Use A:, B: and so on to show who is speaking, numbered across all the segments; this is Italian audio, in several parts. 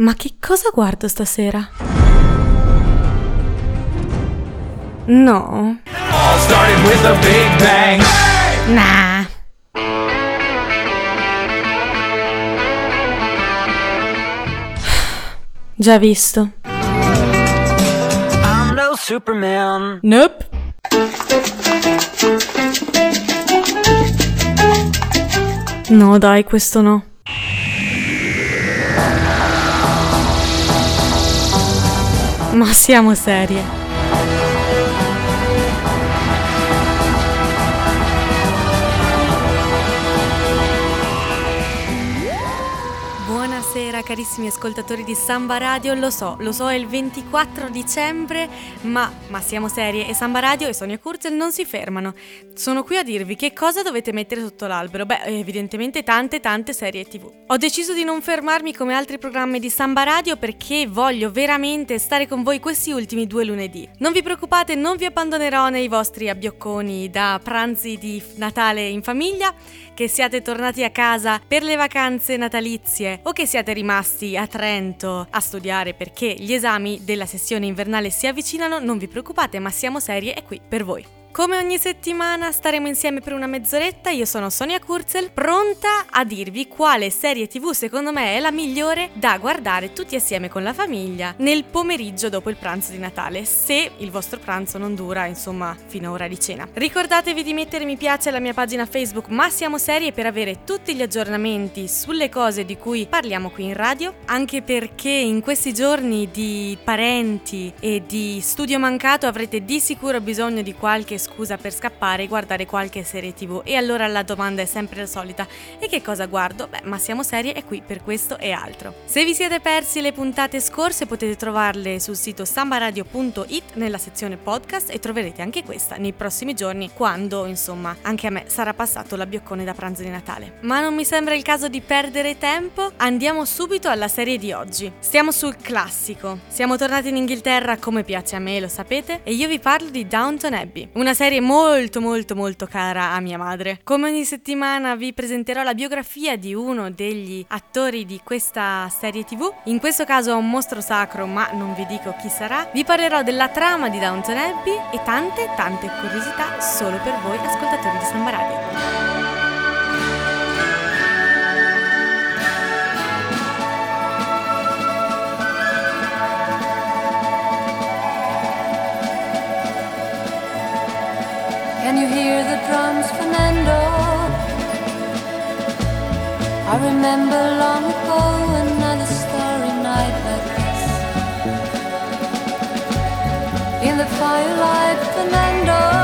A: Ma che cosa guardo stasera? No. Nah. Già visto.
B: I'm no Superman.
A: Nope. No, dai, questo no. Ma siamo serie. Carissimi ascoltatori di Samba Radio, lo so, lo so è il 24 dicembre, ma, ma siamo serie e Samba Radio e Sonia Kurzel non si fermano. Sono qui a dirvi che cosa dovete mettere sotto l'albero, beh evidentemente tante tante serie tv. Ho deciso di non fermarmi come altri programmi di Samba Radio perché voglio veramente stare con voi questi ultimi due lunedì. Non vi preoccupate, non vi abbandonerò nei vostri abbiocconi da pranzi di Natale in famiglia, che siate tornati a casa per le vacanze natalizie o che siate rimasti a Trento a studiare perché gli esami della sessione invernale si avvicinano, non vi preoccupate, ma siamo serie è qui per voi. Come ogni settimana staremo insieme per una mezz'oretta, io sono Sonia Kurzel, pronta a dirvi quale serie tv secondo me è la migliore da guardare tutti assieme con la famiglia nel pomeriggio dopo il pranzo di Natale, se il vostro pranzo non dura insomma fino a ora di cena. Ricordatevi di mettere mi piace alla mia pagina Facebook Ma Siamo Serie per avere tutti gli aggiornamenti sulle cose di cui parliamo qui in radio, anche perché in questi giorni di parenti e di studio mancato avrete di sicuro bisogno di qualche scusa per scappare e guardare qualche serie tv. E allora la domanda è sempre la solita: e che cosa guardo? Beh, ma siamo serie e qui per questo e altro. Se vi siete persi le puntate scorse potete trovarle sul sito sambaradio.it nella sezione podcast e troverete anche questa nei prossimi giorni quando, insomma, anche a me sarà passato l'abbioccone da pranzo di Natale. Ma non mi sembra il caso di perdere tempo, andiamo subito alla serie di oggi. Stiamo sul classico. Siamo tornati in Inghilterra come piace a me, lo sapete, e io vi parlo di Downton Abbey, una serie molto molto molto cara a mia madre. Come ogni settimana vi presenterò la biografia di uno degli attori di questa serie tv. In questo caso è un mostro sacro, ma non vi dico chi sarà. Vi parlerò della trama di Downton Abbey e tante tante curiosità solo per voi ascoltatori di Samba Radio.
C: Remember long ago another starry night like this. In the firelight, Fernando,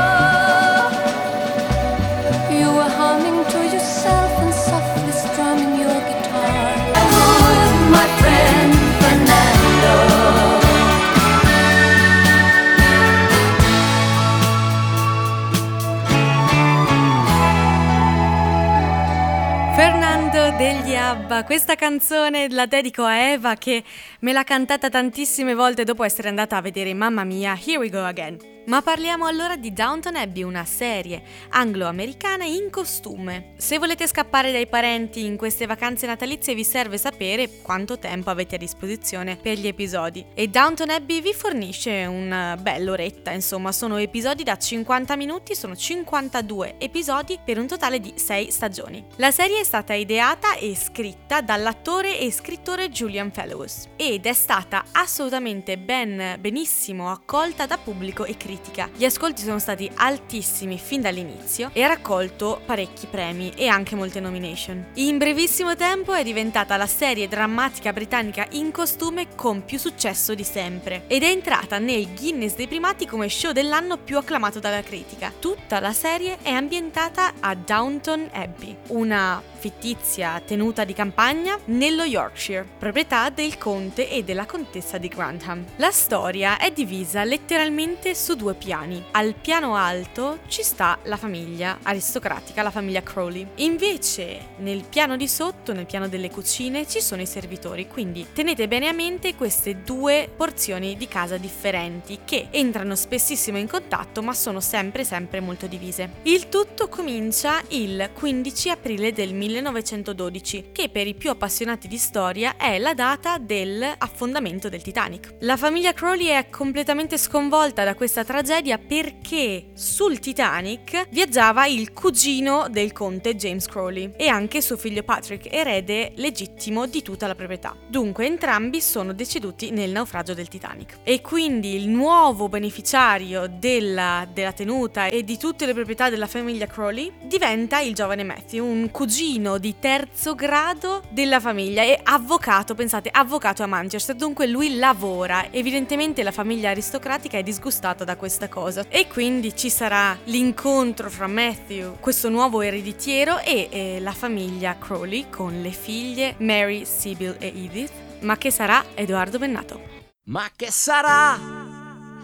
A: Abba, questa canzone la dedico a Eva che me l'ha cantata tantissime volte dopo essere andata a vedere Mamma Mia, Here We Go Again. Ma parliamo allora di Downton Abbey, una serie anglo-americana in costume. Se volete scappare dai parenti in queste vacanze natalizie vi serve sapere quanto tempo avete a disposizione per gli episodi. E Downton Abbey vi fornisce una bella oretta, insomma, sono episodi da 50 minuti, sono 52 episodi per un totale di 6 stagioni. La serie è stata ideata e scritta dall'attore e scrittore Julian Fellows ed è stata assolutamente ben benissimo accolta da pubblico e critica. Gli ascolti sono stati altissimi fin dall'inizio e ha raccolto parecchi premi e anche molte nomination. In brevissimo tempo è diventata la serie drammatica britannica in costume con più successo di sempre ed è entrata nel Guinness dei primati come show dell'anno più acclamato dalla critica. Tutta la serie è ambientata a Downton Abbey, una fittizia tenuta di campagna nello Yorkshire, proprietà del conte e della contessa di Grantham. La storia è divisa letteralmente su due piani. Al piano alto ci sta la famiglia aristocratica, la famiglia Crowley. Invece nel piano di sotto, nel piano delle cucine, ci sono i servitori, quindi tenete bene a mente queste due porzioni di casa differenti che entrano spessissimo in contatto ma sono sempre sempre molto divise. Il tutto comincia il 15 aprile del 1900 1912, che per i più appassionati di storia è la data dell'affondamento del Titanic. La famiglia Crowley è completamente sconvolta da questa tragedia perché sul Titanic viaggiava il cugino del conte James Crowley e anche suo figlio Patrick, erede legittimo di tutta la proprietà. Dunque entrambi sono deceduti nel naufragio del Titanic. E quindi il nuovo beneficiario della, della tenuta e di tutte le proprietà della famiglia Crowley diventa il giovane Matthew, un cugino di terzo grado della famiglia e avvocato, pensate, avvocato a Manchester, dunque lui lavora. Evidentemente la famiglia aristocratica è disgustata da questa cosa e quindi ci sarà l'incontro fra Matthew, questo nuovo ereditiero, e eh, la famiglia Crowley con le figlie Mary, Sibyl e Edith. Ma che sarà Edoardo Bennato?
D: Ma che sarà?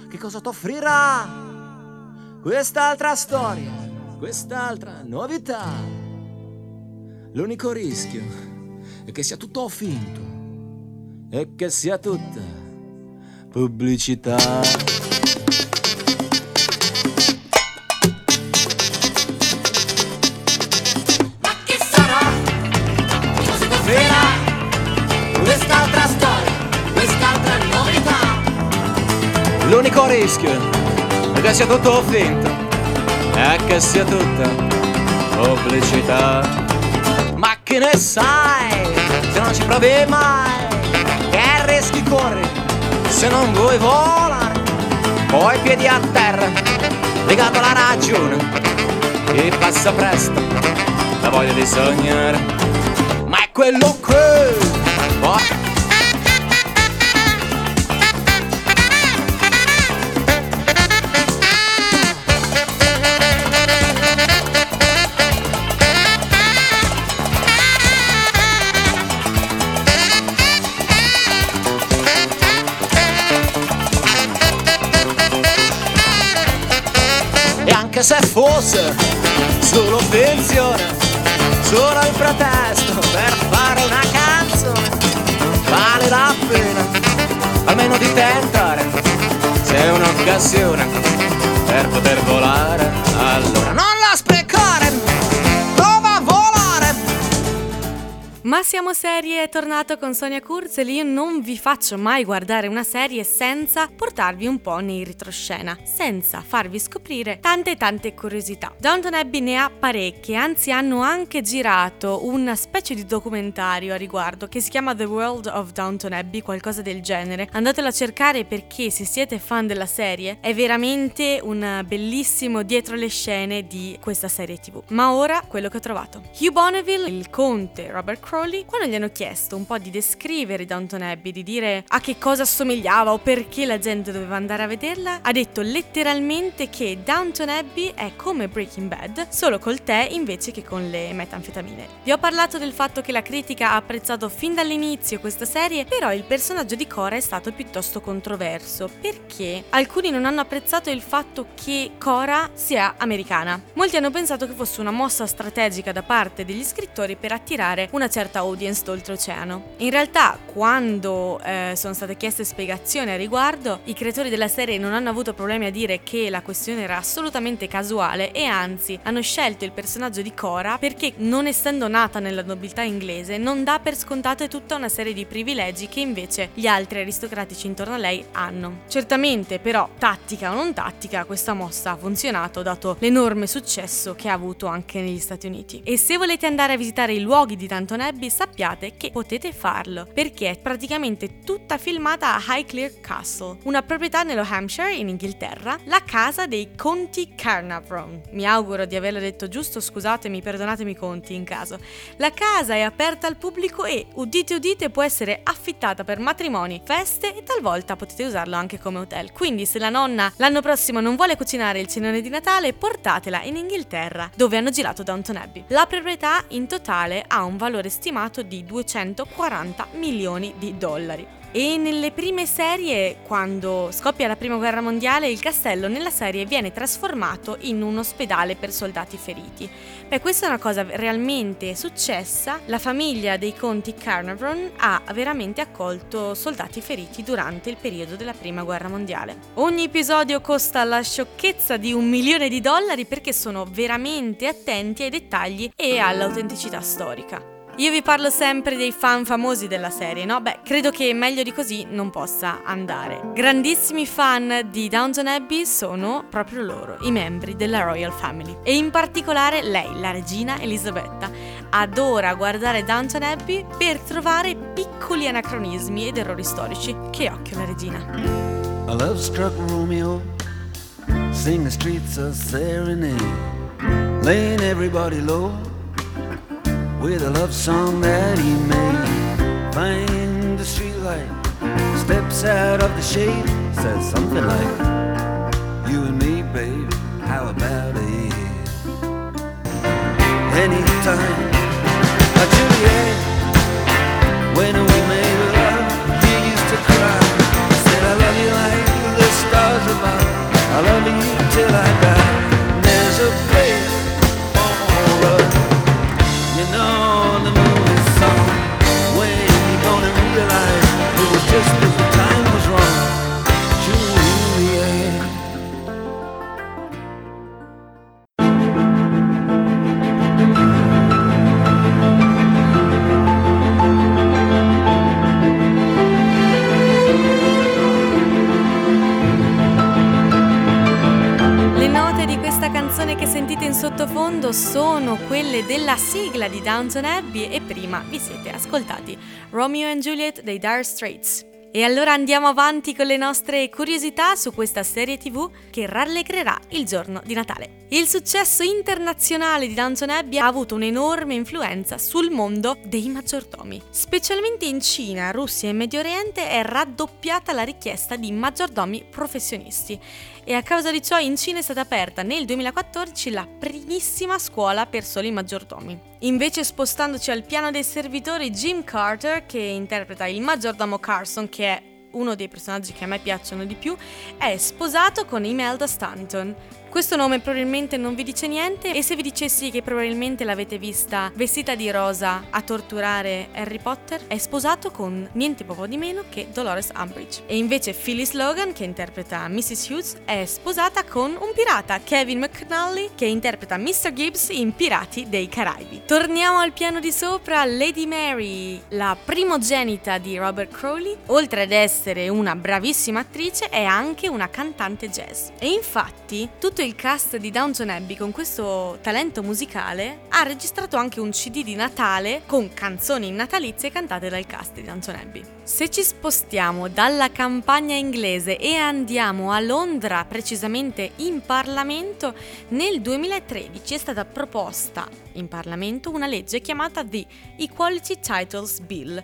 D: Che cosa t'offrirà? Quest'altra storia, quest'altra novità. L'unico rischio è che sia tutto finto e che sia tutta pubblicità. Ma che sarà? Che cosa t'offrirà? Quest'altra storia, quest'altra novità. L'unico rischio è che sia tutto finto e che sia tutta pubblicità. Che ne sai se non ci provi mai? Che rischi corri se non vuoi volare? Poi piedi a terra, legato alla ragione. E passa presto la voglia di sognare. Ma è quello che se fosse solo finzione, solo il pretesto per fare una canzone, vale la pena almeno di tentare, se è un'occasione per poter volare, allora non
A: Ma siamo serie è tornato con Sonia Kurzel. Io non vi faccio mai guardare una serie senza portarvi un po' nei retroscena, senza farvi scoprire tante tante curiosità. Downton Abbey ne ha parecchie, anzi hanno anche girato una specie di documentario a riguardo che si chiama The World of Downton Abbey, qualcosa del genere. Andatelo a cercare perché se siete fan della serie è veramente un bellissimo dietro le scene di questa serie TV. Ma ora quello che ho trovato. Hugh Bonneville, il conte Robert Crowley, quando gli hanno chiesto un po' di descrivere Downton Abbey, di dire a che cosa assomigliava o perché la gente doveva andare a vederla, ha detto letteralmente che Downton Abbey è come Breaking Bad, solo col tè invece che con le metanfetamine. Vi ho parlato del fatto che la critica ha apprezzato fin dall'inizio questa serie, però il personaggio di Cora è stato piuttosto controverso, perché alcuni non hanno apprezzato il fatto che Cora sia americana. Molti hanno pensato che fosse una mossa strategica da parte degli scrittori per attirare una certa audience d'oltreoceano. In realtà, quando eh, sono state chieste spiegazioni a riguardo, i creatori della serie non hanno avuto problemi a dire che la questione era assolutamente casuale e anzi hanno scelto il personaggio di Cora perché, non essendo nata nella nobiltà inglese, non dà per scontate tutta una serie di privilegi che invece gli altri aristocratici intorno a lei hanno. Certamente, però, tattica o non tattica, questa mossa ha funzionato dato l'enorme successo che ha avuto anche negli Stati Uniti. E se volete andare a visitare i luoghi di Downton Abbey, sappiate che potete farlo perché è praticamente tutta filmata a Highclere Castle, una proprietà nello Hampshire in Inghilterra, la casa dei conti Carnarvon. Mi auguro di averlo detto giusto, scusatemi, perdonatemi conti in caso. La casa è aperta al pubblico e, udite udite, può essere affittata per matrimoni, feste e talvolta potete usarlo anche come hotel. Quindi se la nonna l'anno prossimo non vuole cucinare il cenone di Natale, portatela in Inghilterra, dove hanno girato Downton Abbey. La proprietà in totale ha un valore stimato stimato di 240 milioni di dollari. E nelle prime serie, quando scoppia la prima guerra mondiale, il castello nella serie viene trasformato in un ospedale per soldati feriti. Beh, questa è una cosa realmente successa. La famiglia dei conti Carnarvon ha veramente accolto soldati feriti durante il periodo della prima guerra mondiale. Ogni episodio costa la sciocchezza di un milione di dollari perché sono veramente attenti ai dettagli e all'autenticità storica. Io vi parlo sempre dei fan famosi della serie, no? Beh, credo che meglio di così non possa andare. Grandissimi fan di Downton Abbey sono proprio loro, i membri della Royal Family. E in particolare lei, la regina Elisabetta, adora guardare Downton Abbey per trovare piccoli anacronismi ed errori storici. Che occhio la regina!
E: A love struck Romeo, sing the streets a serenade, laying everybody low with a love song that he made. Find the streetlight, steps out of the shade, says something like,
A: sono quelle della sigla di Downton Abbey e prima vi siete ascoltati Romeo and Juliet dei Dire Straits. E allora andiamo avanti con le nostre curiosità su questa serie tv che rallegrerà il giorno di Natale. Il successo internazionale di Downton Abbey ha avuto un'enorme influenza sul mondo dei maggiordomi. Specialmente in Cina, Russia e Medio Oriente è raddoppiata la richiesta di maggiordomi professionisti e a causa di ciò in Cina è stata aperta nel 2014 la primissima scuola per soli maggiordomi. Invece spostandoci al piano dei servitori, Jim Carter, che interpreta il maggiordomo Carson, che è uno dei personaggi che a me piacciono di più, è sposato con Imelda Stanton. Questo nome probabilmente non vi dice niente e se vi dicessi che probabilmente l'avete vista vestita di rosa a torturare Harry Potter, è sposato con niente poco di meno che Dolores Umbridge. E invece Phyllis Logan, che interpreta Mrs. Hughes, è sposata con un pirata, Kevin McNally, che interpreta Mr. Gibbs in Pirati dei Caraibi. Torniamo al piano di sopra, Lady Mary, la primogenita di Robert Crowley, oltre ad essere una bravissima attrice, è anche una cantante jazz. E infatti, tutto il cast di Downton Abbey con questo talento musicale ha registrato anche un CD di Natale con canzoni natalizie cantate dal cast di Downton Abbey. Se ci spostiamo dalla campagna inglese e andiamo a Londra, precisamente in Parlamento, nel 2013 è stata proposta in Parlamento una legge chiamata The Equality Titles Bill.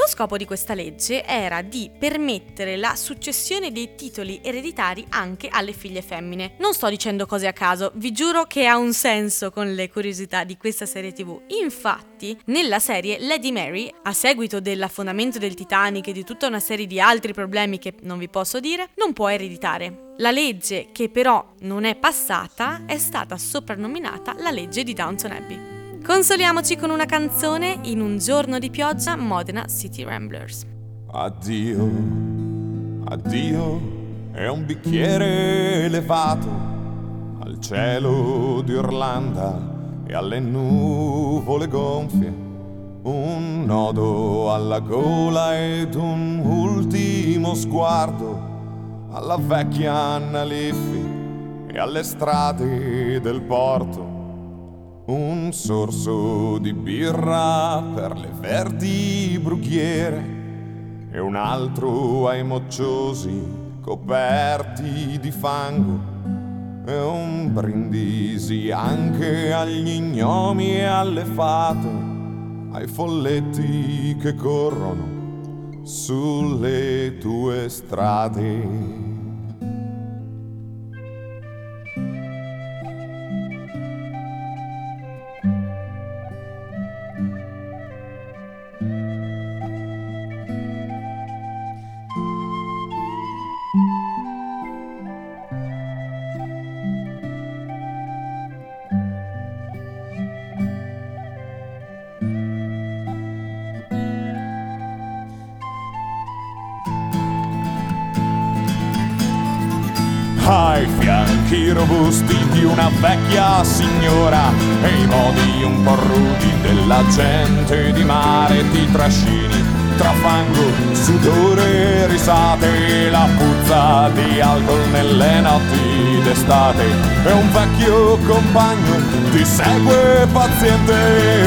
A: Lo scopo di questa legge era di permettere la successione dei titoli ereditari anche alle figlie femmine. Non sto dicendo cose a caso, vi giuro che ha un senso con le curiosità di questa serie TV. Infatti, nella serie Lady Mary, a seguito dell'affondamento del Titanic e di tutta una serie di altri problemi che non vi posso dire, non può ereditare. La legge che però non è passata è stata soprannominata la legge di Downton Abbey. Consoliamoci con una canzone in un giorno di pioggia Modena City Ramblers.
F: Addio, addio, è un bicchiere elevato al cielo di Orlanda e alle nuvole gonfie, un nodo alla gola ed un ultimo sguardo alla vecchia Anna Liffi e alle strade del porto. Un sorso di birra per le verdi brughiere e un altro ai mocciosi coperti di fango e un brindisi anche agli gnomi e alle fate, ai folletti che corrono sulle tue strade. I fianchi robusti di una vecchia signora e i modi un po' rudi della gente di mare ti trascini tra fango, sudore, risate, la puzza di alcol nelle notti d'estate. E un vecchio compagno ti segue paziente,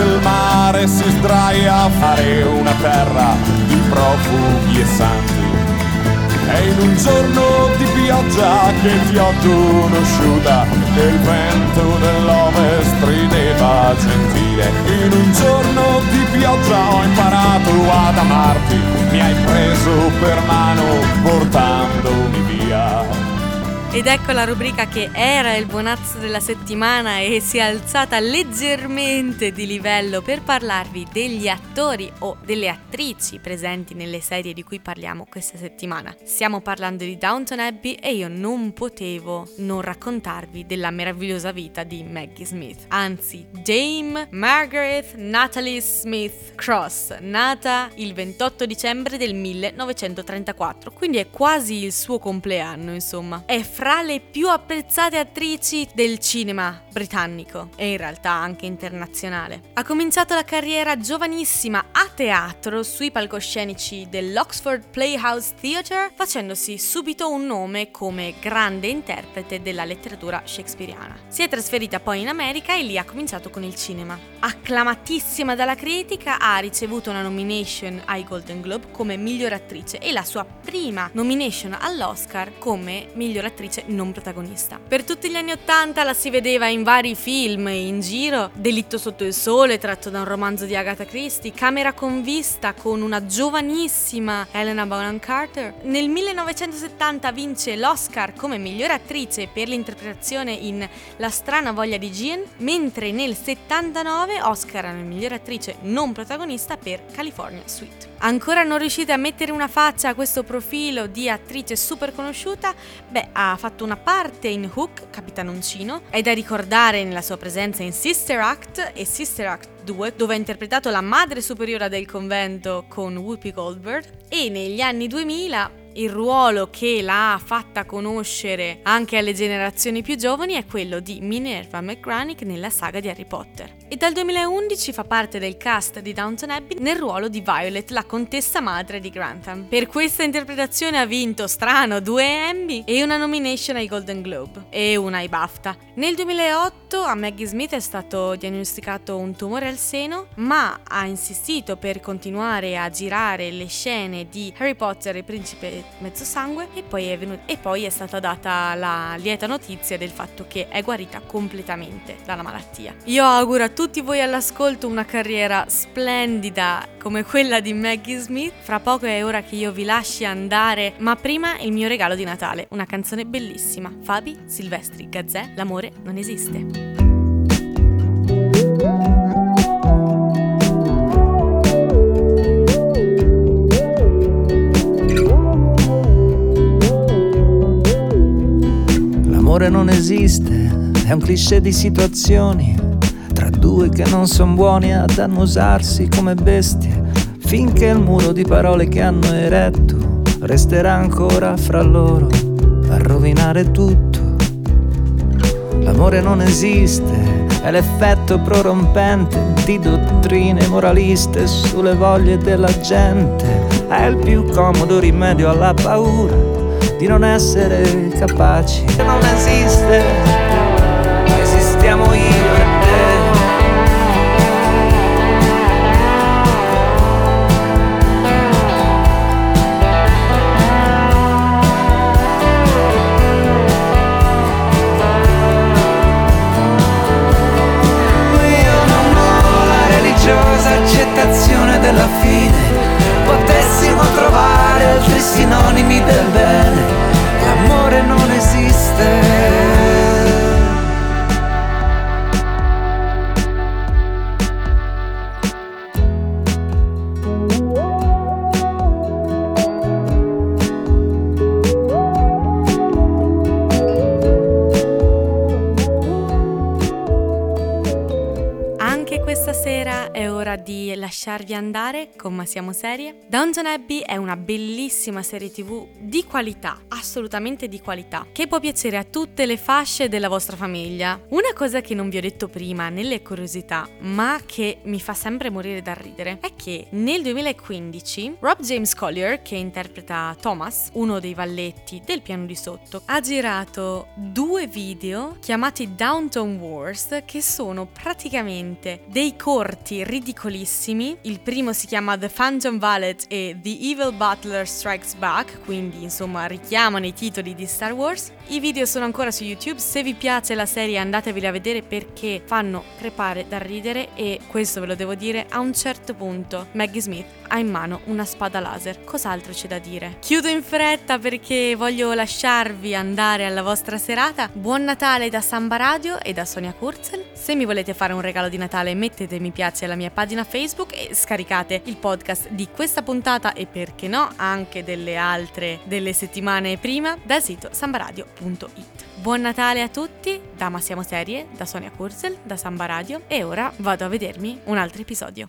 F: il mare si sdraia a fare una terra di profughi e santi. E in un giorno di pioggia che ti ho conosciuta il vento dell'ovest rideva gentile. In un giorno di pioggia ho imparato ad amarti Mi hai preso per mano portandomi via
A: Ed ecco la rubrica che era il buonazzo della settimana e si è alzata leggermente di livello per parlarvi degli attori o delle attrici presenti nelle serie di cui parliamo questa settimana. Stiamo parlando di Downton Abbey e io non potevo non raccontarvi della meravigliosa vita di Maggie Smith. Anzi, Dame Margaret Natalie Smith Cross, nata il 28 dicembre del 1934, quindi è quasi il suo compleanno, insomma. È fra le più apprezzate attrici del cinema britannico e in realtà anche internazionale. Ha cominciato la carriera giovanissima a teatro sui palcoscenici dell'Oxford Playhouse Theatre, facendosi subito un nome come grande interprete della letteratura shakespeariana. Si è trasferita poi in America e lì ha cominciato con il cinema. Acclamatissima dalla critica, ha ricevuto una nomination ai Golden Globe come miglior attrice e la sua prima nomination all'Oscar come miglior attrice non protagonista. Per tutti gli anni Ottanta la si vedeva in vari film in giro, Delitto sotto il sole tratto da un romanzo di Agatha Christie, Camera con vista con una giovanissima Helena Bonham Carter. Nel 1970 vince l'Oscar come migliore attrice per l'interpretazione in La strana voglia di Jean, mentre nel 79 Oscar alla migliore attrice non protagonista per California Suite. Ancora non riuscite a mettere una faccia a questo profilo di attrice super conosciuta? Beh, ha fatto una parte in Hook, Capitanoncino, è da ricordare nella sua presenza in Sister Act e Sister Act 2, dove ha interpretato la madre superiora del convento con Whoopi Goldberg, e negli anni 2000 il ruolo che l'ha fatta conoscere anche alle generazioni più giovani è quello di Minerva McGranick nella saga di Harry Potter. E dal 2011 fa parte del cast di Downton Abbey nel ruolo di Violet, la contessa madre di Grantham. Per questa interpretazione ha vinto, strano, due Emmy e una nomination ai Golden Globe e una ai BAFTA. Nel 2008 a Maggie Smith è stato diagnosticato un tumore al seno, ma ha insistito per continuare a girare le scene di Harry Potter e il principe mezzo sangue e poi, è e poi è stata data la lieta notizia del fatto che è guarita completamente dalla malattia. Io auguro a tutti voi all'ascolto una carriera splendida come quella di Maggie Smith. Fra poco è ora che io vi lasci andare, ma prima il mio regalo di Natale, una canzone bellissima. Fabi Silvestri Gazzè, L'amore non esiste.
E: L'amore non esiste, è un cliché di situazioni due che non sono buoni ad annusarsi come bestie, finché il muro di parole che hanno eretto resterà ancora fra loro a rovinare tutto. L'amore non esiste, è l'effetto prorompente di dottrine moraliste sulle voglie della gente, è il più comodo rimedio alla paura di non essere capaci. Non esiste,
A: con Ma siamo serie. Downton Abbey è una bellissima serie tv di qualità, assolutamente di qualità, che può piacere a tutte le fasce della vostra famiglia. Una cosa che non vi ho detto prima nelle curiosità, ma che mi fa sempre morire da ridere, è che nel 2015 Rob James Collier, che interpreta Thomas, uno dei valletti del piano di sotto, ha girato due video chiamati Downton Wars che sono praticamente dei corti ridicolissimi. Il primo si The Phantom Valet e The Evil Butler Strikes Back, quindi insomma richiamano i titoli di Star Wars. I video sono ancora su YouTube, se vi piace la serie andateveli a vedere perché fanno crepare da ridere e questo ve lo devo dire, a un certo punto Maggie Smith ha in mano una spada laser. Cos'altro c'è da dire? Chiudo in fretta perché voglio lasciarvi andare alla vostra serata. Buon Natale da Samba Radio e da Sonia Kurzel. Se mi volete fare un regalo di Natale mettete mi piace alla mia pagina Facebook e scaricate il podcast di questa puntata e perché no anche delle altre delle settimane prima dal sito sambaradio.it. Buon Natale a tutti da Ma Siamo Serie, da Sonia Kurzel, da Samba Radio e ora vado a vedermi un altro episodio.